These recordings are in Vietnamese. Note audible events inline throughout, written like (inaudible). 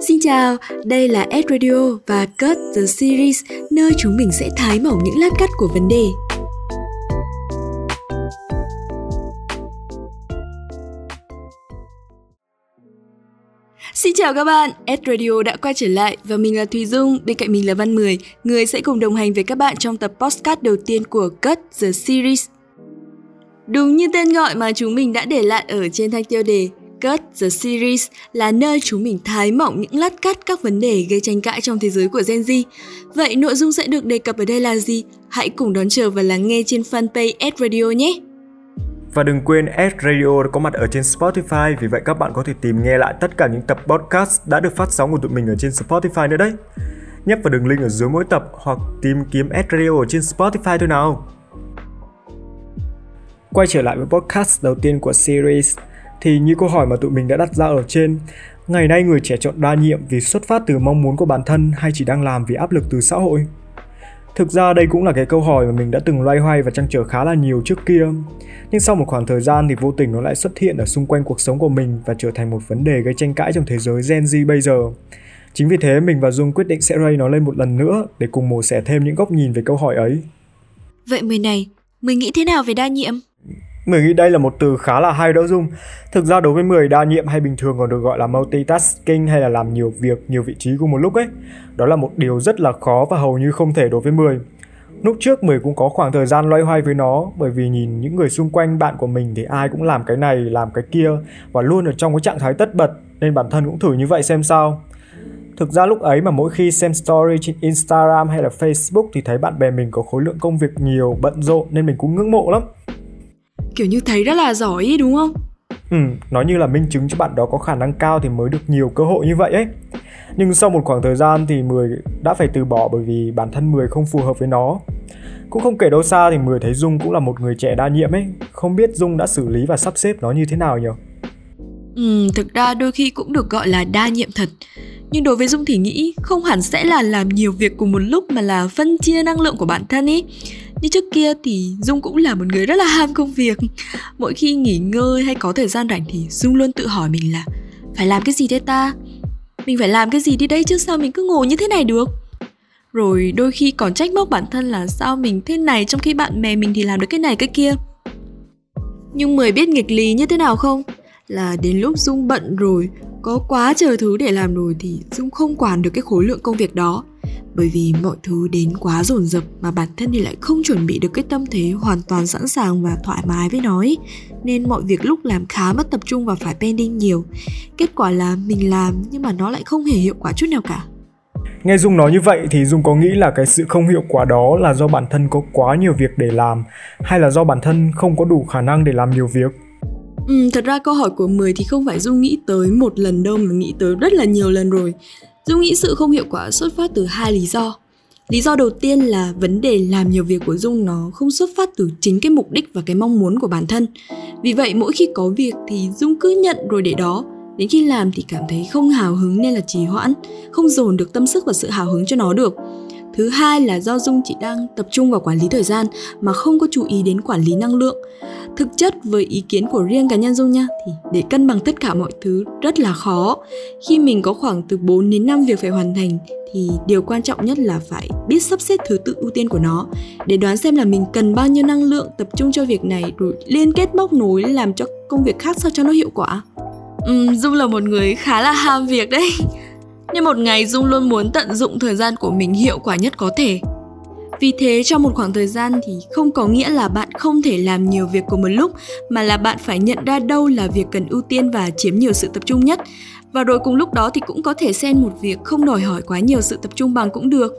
Xin chào, đây là Ed Radio và Cut The Series, nơi chúng mình sẽ thái mỏng những lát cắt của vấn đề. Xin chào các bạn, Ed Radio đã quay trở lại và mình là Thùy Dung, bên cạnh mình là Văn Mười, người sẽ cùng đồng hành với các bạn trong tập podcast đầu tiên của Cut The Series. Đúng như tên gọi mà chúng mình đã để lại ở trên thanh tiêu đề, Cut The Series là nơi chúng mình thái mỏng những lát cắt các vấn đề gây tranh cãi trong thế giới của Gen Z. Vậy nội dung sẽ được đề cập ở đây là gì? Hãy cùng đón chờ và lắng nghe trên fanpage Ad Radio nhé! Và đừng quên s Radio có mặt ở trên Spotify vì vậy, các bạn có thể tìm nghe lại tất cả những tập podcast đã được phát sóng của tụi mình ở trên Spotify nữa đấy. Nhấp vào đường link ở dưới mỗi tập hoặc tìm kiếm s Radio ở trên Spotify thôi nào. Quay trở lại với podcast đầu tiên của series thì như câu hỏi mà tụi mình đã đặt ra ở trên, ngày nay người trẻ chọn đa nhiệm vì xuất phát từ mong muốn của bản thân hay chỉ đang làm vì áp lực từ xã hội? Thực ra đây cũng là cái câu hỏi mà mình đã từng loay hoay và trăn trở khá là nhiều trước kia. Nhưng sau một khoảng thời gian thì vô tình nó lại xuất hiện ở xung quanh cuộc sống của mình và trở thành một vấn đề gây tranh cãi trong thế giới Gen Z bây giờ. Chính vì thế mình và Dung quyết định sẽ ray nó lên một lần nữa để cùng mổ xẻ thêm những góc nhìn về câu hỏi ấy. Vậy mười này, mình nghĩ thế nào về đa nhiệm? Mười nghĩ đây là một từ khá là hay đó Dung. Thực ra đối với 10 đa nhiệm hay bình thường còn được gọi là multitasking hay là làm nhiều việc, nhiều vị trí cùng một lúc ấy. Đó là một điều rất là khó và hầu như không thể đối với 10. Lúc trước 10 cũng có khoảng thời gian loay hoay với nó bởi vì nhìn những người xung quanh bạn của mình thì ai cũng làm cái này, làm cái kia và luôn ở trong cái trạng thái tất bật nên bản thân cũng thử như vậy xem sao. Thực ra lúc ấy mà mỗi khi xem story trên Instagram hay là Facebook thì thấy bạn bè mình có khối lượng công việc nhiều, bận rộn nên mình cũng ngưỡng mộ lắm kiểu như thấy rất là giỏi ý, đúng không? Ừ, nói như là minh chứng cho bạn đó có khả năng cao thì mới được nhiều cơ hội như vậy ấy. Nhưng sau một khoảng thời gian thì Mười đã phải từ bỏ bởi vì bản thân Mười không phù hợp với nó. Cũng không kể đâu xa thì Mười thấy Dung cũng là một người trẻ đa nhiệm ấy. Không biết Dung đã xử lý và sắp xếp nó như thế nào nhỉ? Ừ, thực ra đôi khi cũng được gọi là đa nhiệm thật. Nhưng đối với Dung thì nghĩ không hẳn sẽ là làm nhiều việc cùng một lúc mà là phân chia năng lượng của bản thân ý. Như trước kia thì Dung cũng là một người rất là ham công việc Mỗi khi nghỉ ngơi hay có thời gian rảnh thì Dung luôn tự hỏi mình là Phải làm cái gì đây ta? Mình phải làm cái gì đi đây chứ sao mình cứ ngồi như thế này được? Rồi đôi khi còn trách móc bản thân là sao mình thế này trong khi bạn bè mình thì làm được cái này cái kia Nhưng mười biết nghịch lý như thế nào không? Là đến lúc Dung bận rồi, có quá trời thứ để làm rồi thì Dung không quản được cái khối lượng công việc đó bởi vì mọi thứ đến quá dồn dập mà bản thân thì lại không chuẩn bị được cái tâm thế hoàn toàn sẵn sàng và thoải mái với nó ấy. nên mọi việc lúc làm khá mất tập trung và phải pending nhiều kết quả là mình làm nhưng mà nó lại không hề hiệu quả chút nào cả Nghe Dung nói như vậy thì Dung có nghĩ là cái sự không hiệu quả đó là do bản thân có quá nhiều việc để làm hay là do bản thân không có đủ khả năng để làm nhiều việc? Ừ, thật ra câu hỏi của 10 thì không phải Dung nghĩ tới một lần đâu mà nghĩ tới rất là nhiều lần rồi. Dung nghĩ sự không hiệu quả xuất phát từ hai lý do. Lý do đầu tiên là vấn đề làm nhiều việc của Dung nó không xuất phát từ chính cái mục đích và cái mong muốn của bản thân. Vì vậy mỗi khi có việc thì Dung cứ nhận rồi để đó. Đến khi làm thì cảm thấy không hào hứng nên là trì hoãn, không dồn được tâm sức và sự hào hứng cho nó được. Thứ hai là do Dung chỉ đang tập trung vào quản lý thời gian mà không có chú ý đến quản lý năng lượng. Thực chất với ý kiến của riêng cá nhân Dung nha thì để cân bằng tất cả mọi thứ rất là khó. Khi mình có khoảng từ 4 đến 5 việc phải hoàn thành thì điều quan trọng nhất là phải biết sắp xếp thứ tự ưu tiên của nó để đoán xem là mình cần bao nhiêu năng lượng tập trung cho việc này rồi liên kết móc nối làm cho công việc khác sao cho nó hiệu quả. Uhm, Dung là một người khá là ham việc đấy nên một ngày Dung luôn muốn tận dụng thời gian của mình hiệu quả nhất có thể. Vì thế, trong một khoảng thời gian thì không có nghĩa là bạn không thể làm nhiều việc cùng một lúc, mà là bạn phải nhận ra đâu là việc cần ưu tiên và chiếm nhiều sự tập trung nhất. Và rồi cùng lúc đó thì cũng có thể xen một việc không đòi hỏi quá nhiều sự tập trung bằng cũng được.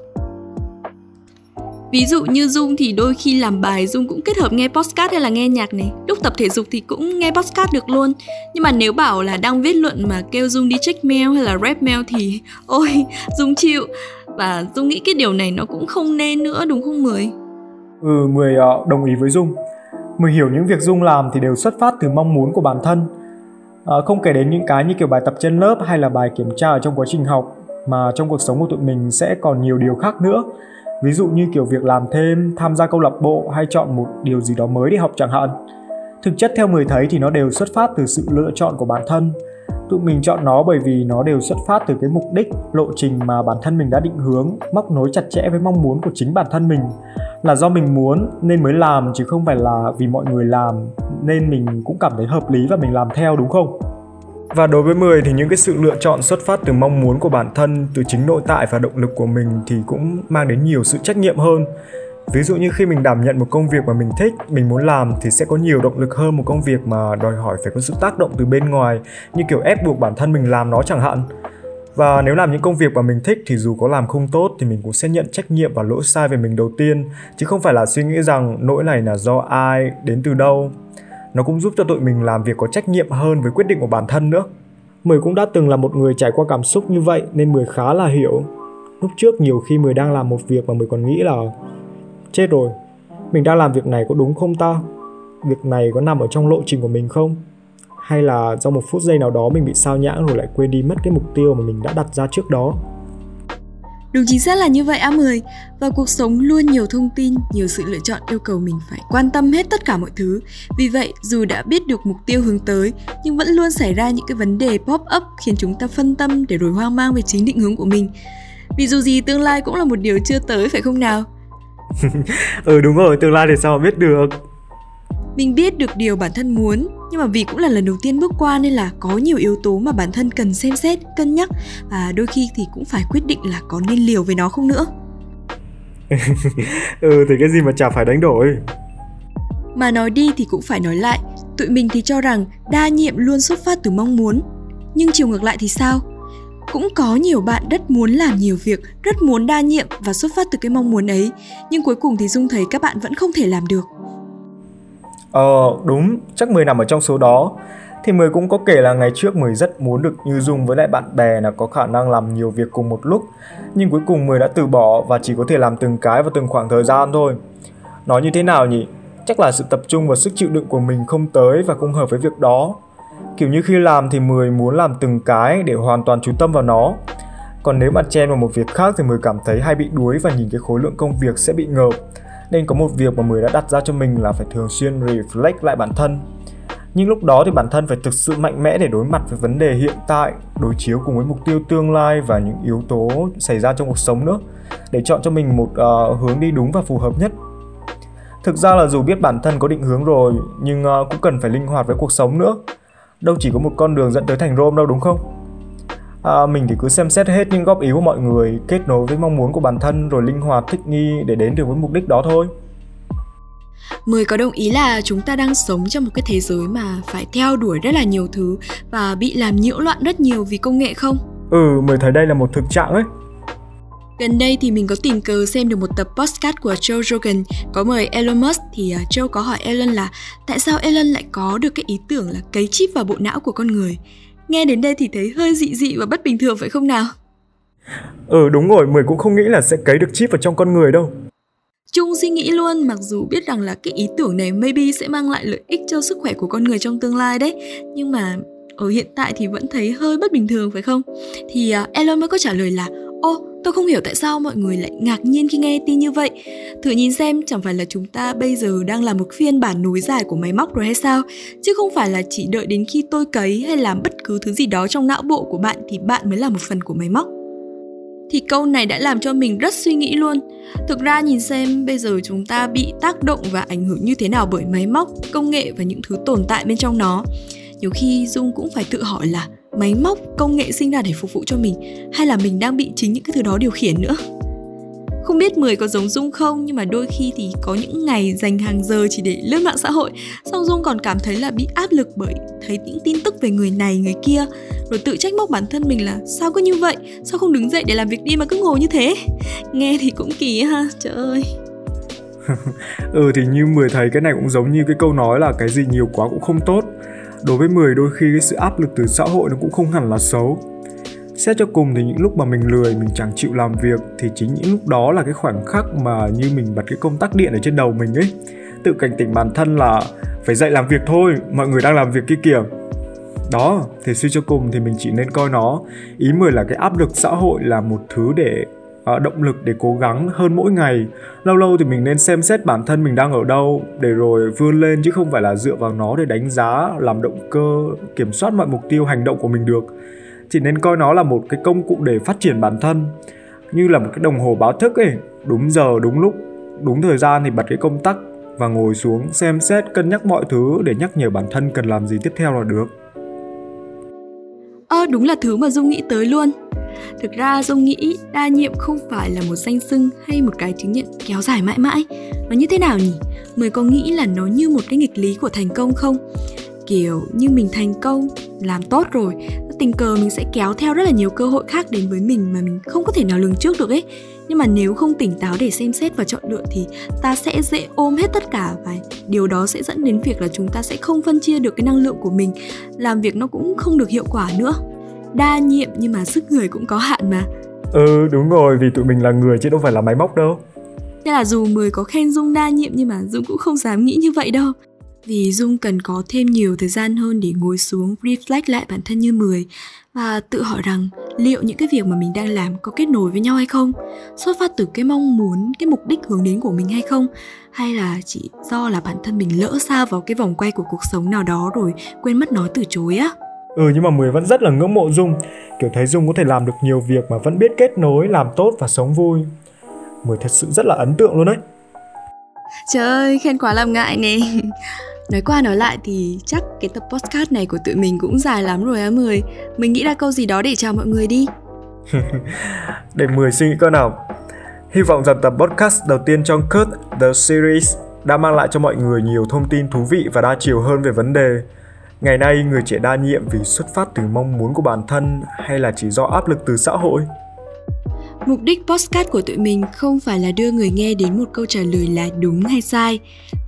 Ví dụ như Dung thì đôi khi làm bài Dung cũng kết hợp nghe podcast hay là nghe nhạc này. Lúc tập thể dục thì cũng nghe podcast được luôn. Nhưng mà nếu bảo là đang viết luận mà kêu Dung đi check mail hay là rep mail thì (laughs) Ôi, Dung chịu. Và Dung nghĩ cái điều này nó cũng không nên nữa đúng không Mười? Ừ, Mười ờ, đồng ý với Dung. Mười hiểu những việc Dung làm thì đều xuất phát từ mong muốn của bản thân. À, Không kể đến những cái như kiểu bài tập trên lớp hay là bài kiểm tra ở trong quá trình học Mà trong cuộc sống của tụi mình sẽ còn nhiều điều khác nữa ví dụ như kiểu việc làm thêm, tham gia câu lạc bộ hay chọn một điều gì đó mới để học chẳng hạn. Thực chất theo người thấy thì nó đều xuất phát từ sự lựa chọn của bản thân. Tụi mình chọn nó bởi vì nó đều xuất phát từ cái mục đích, lộ trình mà bản thân mình đã định hướng, móc nối chặt chẽ với mong muốn của chính bản thân mình. Là do mình muốn nên mới làm chứ không phải là vì mọi người làm nên mình cũng cảm thấy hợp lý và mình làm theo, đúng không? Và đối với 10 thì những cái sự lựa chọn xuất phát từ mong muốn của bản thân, từ chính nội tại và động lực của mình thì cũng mang đến nhiều sự trách nhiệm hơn. Ví dụ như khi mình đảm nhận một công việc mà mình thích, mình muốn làm thì sẽ có nhiều động lực hơn một công việc mà đòi hỏi phải có sự tác động từ bên ngoài như kiểu ép buộc bản thân mình làm nó chẳng hạn. Và nếu làm những công việc mà mình thích thì dù có làm không tốt thì mình cũng sẽ nhận trách nhiệm và lỗi sai về mình đầu tiên chứ không phải là suy nghĩ rằng lỗi này là do ai, đến từ đâu nó cũng giúp cho tụi mình làm việc có trách nhiệm hơn với quyết định của bản thân nữa. Mười cũng đã từng là một người trải qua cảm xúc như vậy nên Mười khá là hiểu. Lúc trước nhiều khi Mười đang làm một việc mà Mười còn nghĩ là chết rồi, mình đang làm việc này có đúng không ta? Việc này có nằm ở trong lộ trình của mình không? Hay là do một phút giây nào đó mình bị sao nhãng rồi lại quên đi mất cái mục tiêu mà mình đã đặt ra trước đó? Đúng chính xác là như vậy A10 Và cuộc sống luôn nhiều thông tin, nhiều sự lựa chọn yêu cầu mình phải quan tâm hết tất cả mọi thứ. Vì vậy, dù đã biết được mục tiêu hướng tới Nhưng vẫn luôn xảy ra những cái vấn đề pop up khiến chúng ta phân tâm để rồi hoang mang về chính định hướng của mình. Vì dù gì tương lai cũng là một điều chưa tới phải không nào? (laughs) ừ đúng rồi, tương lai thì sao mà biết được? Mình biết được điều bản thân muốn nhưng mà vì cũng là lần đầu tiên bước qua nên là có nhiều yếu tố mà bản thân cần xem xét cân nhắc. Và đôi khi thì cũng phải quyết định là có nên liều với nó không nữa. (laughs) Ừ thì cái gì mà chả phải đánh đổi. Mà nói đi thì cũng phải nói lại tụi mình thì cho rằng đa nhiệm luôn xuất phát từ mong muốn. Nhưng chiều ngược lại thì sao? Cũng có nhiều bạn rất muốn làm nhiều việc rất muốn đa nhiệm và xuất phát từ cái mong muốn ấy nhưng cuối cùng thì dung thấy các bạn vẫn không thể làm được Ờ đúng, chắc 10 nằm ở trong số đó. Thì 10 cũng có kể là ngày trước 10 rất muốn được như Dung với lại bạn bè là có khả năng làm nhiều việc cùng một lúc. Nhưng cuối cùng 10 đã từ bỏ và chỉ có thể làm từng cái vào từng khoảng thời gian thôi. Nói như thế nào nhỉ? Chắc là sự tập trung và sức chịu đựng của mình không tới và không hợp với việc đó. Kiểu như khi làm thì 10 muốn làm từng cái để hoàn toàn chú tâm vào nó. Còn nếu mà chen vào một việc khác thì 10 cảm thấy hay bị đuối và nhìn cái khối lượng công việc sẽ bị ngợp nên có một việc mà Mười đã đặt ra cho mình là phải thường xuyên reflect lại bản thân. Nhưng lúc đó thì bản thân phải thực sự mạnh mẽ để đối mặt với vấn đề hiện tại, đối chiếu cùng với mục tiêu tương lai và những yếu tố xảy ra trong cuộc sống nữa để chọn cho mình một uh, hướng đi đúng và phù hợp nhất. Thực ra là dù biết bản thân có định hướng rồi nhưng uh, cũng cần phải linh hoạt với cuộc sống nữa. Đâu chỉ có một con đường dẫn tới thành Rome đâu đúng không? À, mình thì cứ xem xét hết những góp ý của mọi người kết nối với mong muốn của bản thân rồi linh hoạt thích nghi để đến được với mục đích đó thôi Mười có đồng ý là chúng ta đang sống trong một cái thế giới mà phải theo đuổi rất là nhiều thứ và bị làm nhiễu loạn rất nhiều vì công nghệ không? Ừ, Mười thấy đây là một thực trạng ấy. Gần đây thì mình có tình cờ xem được một tập podcast của Joe Rogan có mời Elon Musk thì à, Joe có hỏi Elon là tại sao Elon lại có được cái ý tưởng là cấy chip vào bộ não của con người Nghe đến đây thì thấy hơi dị dị và bất bình thường phải không nào? Ừ đúng rồi, Mười cũng không nghĩ là sẽ cấy được chip vào trong con người đâu. Trung suy nghĩ luôn mặc dù biết rằng là cái ý tưởng này maybe sẽ mang lại lợi ích cho sức khỏe của con người trong tương lai đấy Nhưng mà ở hiện tại thì vẫn thấy hơi bất bình thường phải không? Thì uh, Elon mới có trả lời là Ô, tôi không hiểu tại sao mọi người lại ngạc nhiên khi nghe tin như vậy. Thử nhìn xem chẳng phải là chúng ta bây giờ đang là một phiên bản nối dài của máy móc rồi hay sao? Chứ không phải là chỉ đợi đến khi tôi cấy hay làm bất cứ thứ gì đó trong não bộ của bạn thì bạn mới là một phần của máy móc. Thì câu này đã làm cho mình rất suy nghĩ luôn. Thực ra nhìn xem bây giờ chúng ta bị tác động và ảnh hưởng như thế nào bởi máy móc, công nghệ và những thứ tồn tại bên trong nó. Nhiều khi Dung cũng phải tự hỏi là máy móc công nghệ sinh ra để phục vụ cho mình hay là mình đang bị chính những cái thứ đó điều khiển nữa? Không biết mười có giống Dung không nhưng mà đôi khi thì có những ngày dành hàng giờ chỉ để lướt mạng xã hội. Song Dung còn cảm thấy là bị áp lực bởi thấy những tin tức về người này người kia. Rồi tự trách móc bản thân mình là sao cứ như vậy, sao không đứng dậy để làm việc đi mà cứ ngồi như thế? Nghe thì cũng kỳ ha, trời ơi. (laughs) Ừ thì như mười thấy cái này cũng giống như cái câu nói là cái gì nhiều quá cũng không tốt đối với 10 đôi khi cái sự áp lực từ xã hội nó cũng không hẳn là xấu. Xét cho cùng thì những lúc mà mình lười, mình chẳng chịu làm việc thì chính những lúc đó là cái khoảnh khắc mà như mình bật cái công tắc điện ở trên đầu mình ấy. Tự cảnh tỉnh bản thân là phải dậy làm việc thôi, mọi người đang làm việc kia kìa. Đó, thì suy cho cùng thì mình chỉ nên coi nó, ý mười là cái áp lực xã hội là một thứ để uh, động lực để cố gắng hơn mỗi ngày. Lâu lâu thì mình nên xem xét bản thân mình đang ở đâu để rồi vươn lên chứ không phải là dựa vào nó để đánh giá làm động cơ kiểm soát mọi mục tiêu hành động của mình được. Chỉ nên coi nó là một cái công cụ để phát triển bản thân. Như là một cái đồng hồ báo thức ấy đúng giờ đúng lúc đúng thời gian thì bật cái công tắc và ngồi xuống xem xét cân nhắc mọi thứ để nhắc nhở bản thân cần làm gì tiếp theo là được. Ơ à, đúng là thứ mà dung nghĩ tới luôn thực ra dung nghĩ đa nhiệm không phải là một danh xưng hay một cái chứng nhận kéo dài mãi mãi. Nó như thế nào nhỉ? Mới có nghĩ là nó như một cái nghịch lý của thành công không? Kiểu như mình thành công, làm tốt rồi, tình cờ mình sẽ kéo theo rất là nhiều cơ hội khác đến với mình mà mình không có thể nào lường trước được ấy. Nhưng mà nếu không tỉnh táo để xem xét và chọn lựa thì ta sẽ dễ ôm hết tất cả và điều đó sẽ dẫn đến việc là chúng ta sẽ không phân chia được cái năng lượng của mình, làm việc nó cũng không được hiệu quả nữa đa nhiệm nhưng mà sức người cũng có hạn mà. Ừ đúng rồi vì tụi mình là người chứ đâu phải là máy móc đâu. Nên là dù mười có khen dung đa nhiệm nhưng mà dung cũng không dám nghĩ như vậy đâu. Vì Dung cần có thêm nhiều thời gian hơn để ngồi xuống reflect lại bản thân như 10 và tự hỏi rằng liệu những cái việc mà mình đang làm có kết nối với nhau hay không? Xuất phát từ cái mong muốn cái mục đích hướng đến của mình hay không? Hay là chỉ do là bản thân mình lỡ xa vào cái vòng quay của cuộc sống nào đó rồi quên mất nói từ chối á ừ nhưng mà mười vẫn rất là ngưỡng mộ dung. Kiểu thấy dung có thể làm được nhiều việc mà vẫn biết kết nối làm tốt và sống vui. Mười thật sự rất là ấn tượng luôn đấy. Trời ơi khen quá làm ngại nè. (laughs) Nói qua nói lại thì chắc cái tập podcast này của tụi mình cũng dài lắm rồi á Mười. Mình nghĩ ra câu gì đó để chào mọi người đi. (laughs) Để Mười suy nghĩ câu nào. Hy vọng rằng tập podcast đầu tiên trong Cut The Series đã mang lại cho mọi người nhiều thông tin thú vị và đa chiều hơn về vấn đề Ngày nay người trẻ đa nhiệm vì xuất phát từ mong muốn của bản thân hay là chỉ do áp lực từ xã hội? Mục đích postcard của tụi mình không phải là đưa người nghe đến một câu trả lời là đúng hay sai.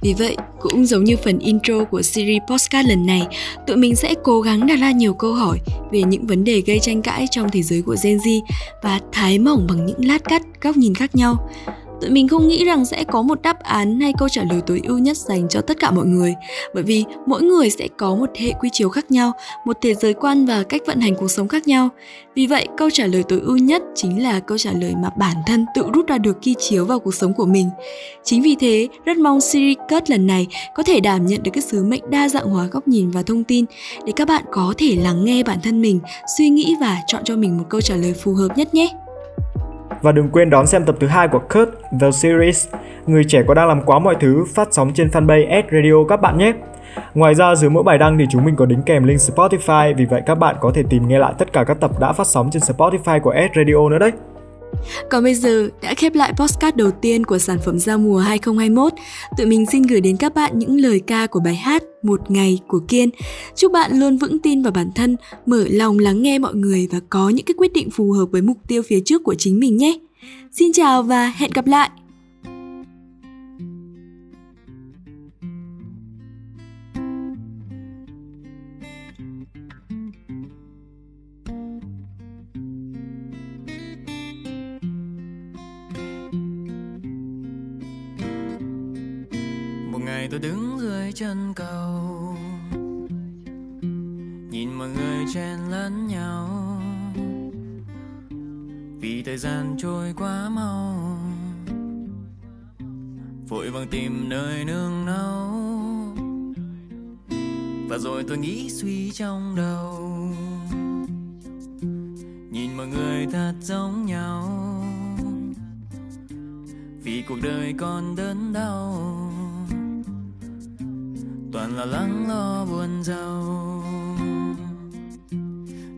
Vì vậy, cũng giống như phần intro của series postcard lần này, tụi mình sẽ cố gắng đặt ra nhiều câu hỏi về những vấn đề gây tranh cãi trong thế giới của Gen Z và thái mỏng bằng những lát cắt, góc nhìn khác nhau tụi mình không nghĩ rằng sẽ có một đáp án hay câu trả lời tối ưu nhất dành cho tất cả mọi người. Bởi vì mỗi người sẽ có một hệ quy chiếu khác nhau, một thế giới quan và cách vận hành cuộc sống khác nhau. Vì vậy, câu trả lời tối ưu nhất chính là câu trả lời mà bản thân tự rút ra được khi chiếu vào cuộc sống của mình. Chính vì thế, rất mong series cut lần này có thể đảm nhận được cái sứ mệnh đa dạng hóa góc nhìn và thông tin để các bạn có thể lắng nghe bản thân mình, suy nghĩ và chọn cho mình một câu trả lời phù hợp nhất nhé và đừng quên đón xem tập thứ hai của Kurt The Series, Người trẻ có đang làm quá mọi thứ, phát sóng trên fanpage S Radio các bạn nhé. Ngoài ra dưới mỗi bài đăng thì chúng mình có đính kèm link Spotify, vì vậy các bạn có thể tìm nghe lại tất cả các tập đã phát sóng trên Spotify của S Radio nữa đấy. Còn bây giờ đã khép lại postcard đầu tiên của sản phẩm giao mùa 2021. Tụi mình xin gửi đến các bạn những lời ca của bài hát Một ngày của Kiên. Chúc bạn luôn vững tin vào bản thân, mở lòng lắng nghe mọi người và có những cái quyết định phù hợp với mục tiêu phía trước của chính mình nhé. Xin chào và hẹn gặp lại! Chân cầu. Nhìn mọi người chen lẫn nhau. Vì thời gian trôi quá mau. Vội vàng tìm nơi nương náu. Và rồi tôi nghĩ suy trong đầu. Nhìn mọi người thật giống nhau. Vì cuộc đời còn đớn đau toàn là lắng lo buồn giàu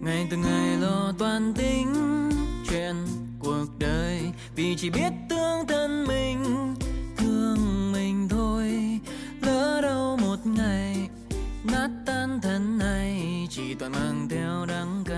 ngày từng ngày lo toan tính chuyện cuộc đời, vì chỉ biết thương thân mình, thương mình thôi. Lỡ đâu một ngày nát tan thân này, chỉ toàn mang theo đắng cay